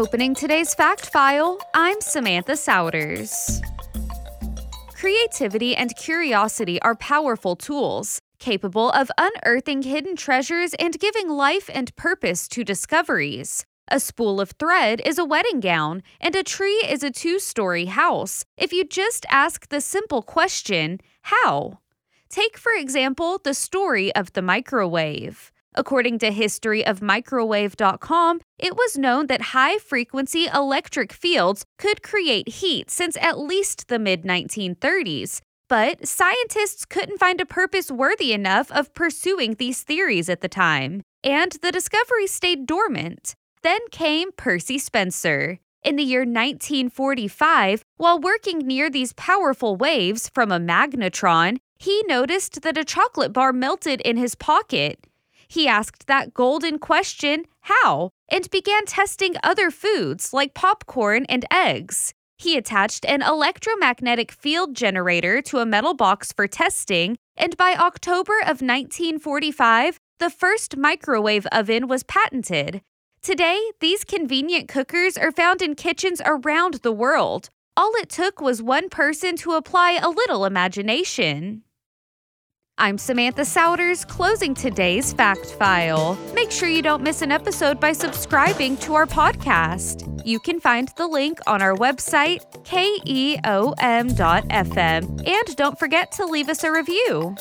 Opening today's fact file, I'm Samantha Souders. Creativity and curiosity are powerful tools, capable of unearthing hidden treasures and giving life and purpose to discoveries. A spool of thread is a wedding gown, and a tree is a two story house if you just ask the simple question, How? Take, for example, the story of the microwave. According to historyofmicrowave.com, it was known that high frequency electric fields could create heat since at least the mid 1930s. But scientists couldn't find a purpose worthy enough of pursuing these theories at the time, and the discovery stayed dormant. Then came Percy Spencer. In the year 1945, while working near these powerful waves from a magnetron, he noticed that a chocolate bar melted in his pocket. He asked that golden question, how, and began testing other foods like popcorn and eggs. He attached an electromagnetic field generator to a metal box for testing, and by October of 1945, the first microwave oven was patented. Today, these convenient cookers are found in kitchens around the world. All it took was one person to apply a little imagination. I'm Samantha Souders, closing today's Fact File. Make sure you don't miss an episode by subscribing to our podcast. You can find the link on our website, keom.fm, and don't forget to leave us a review.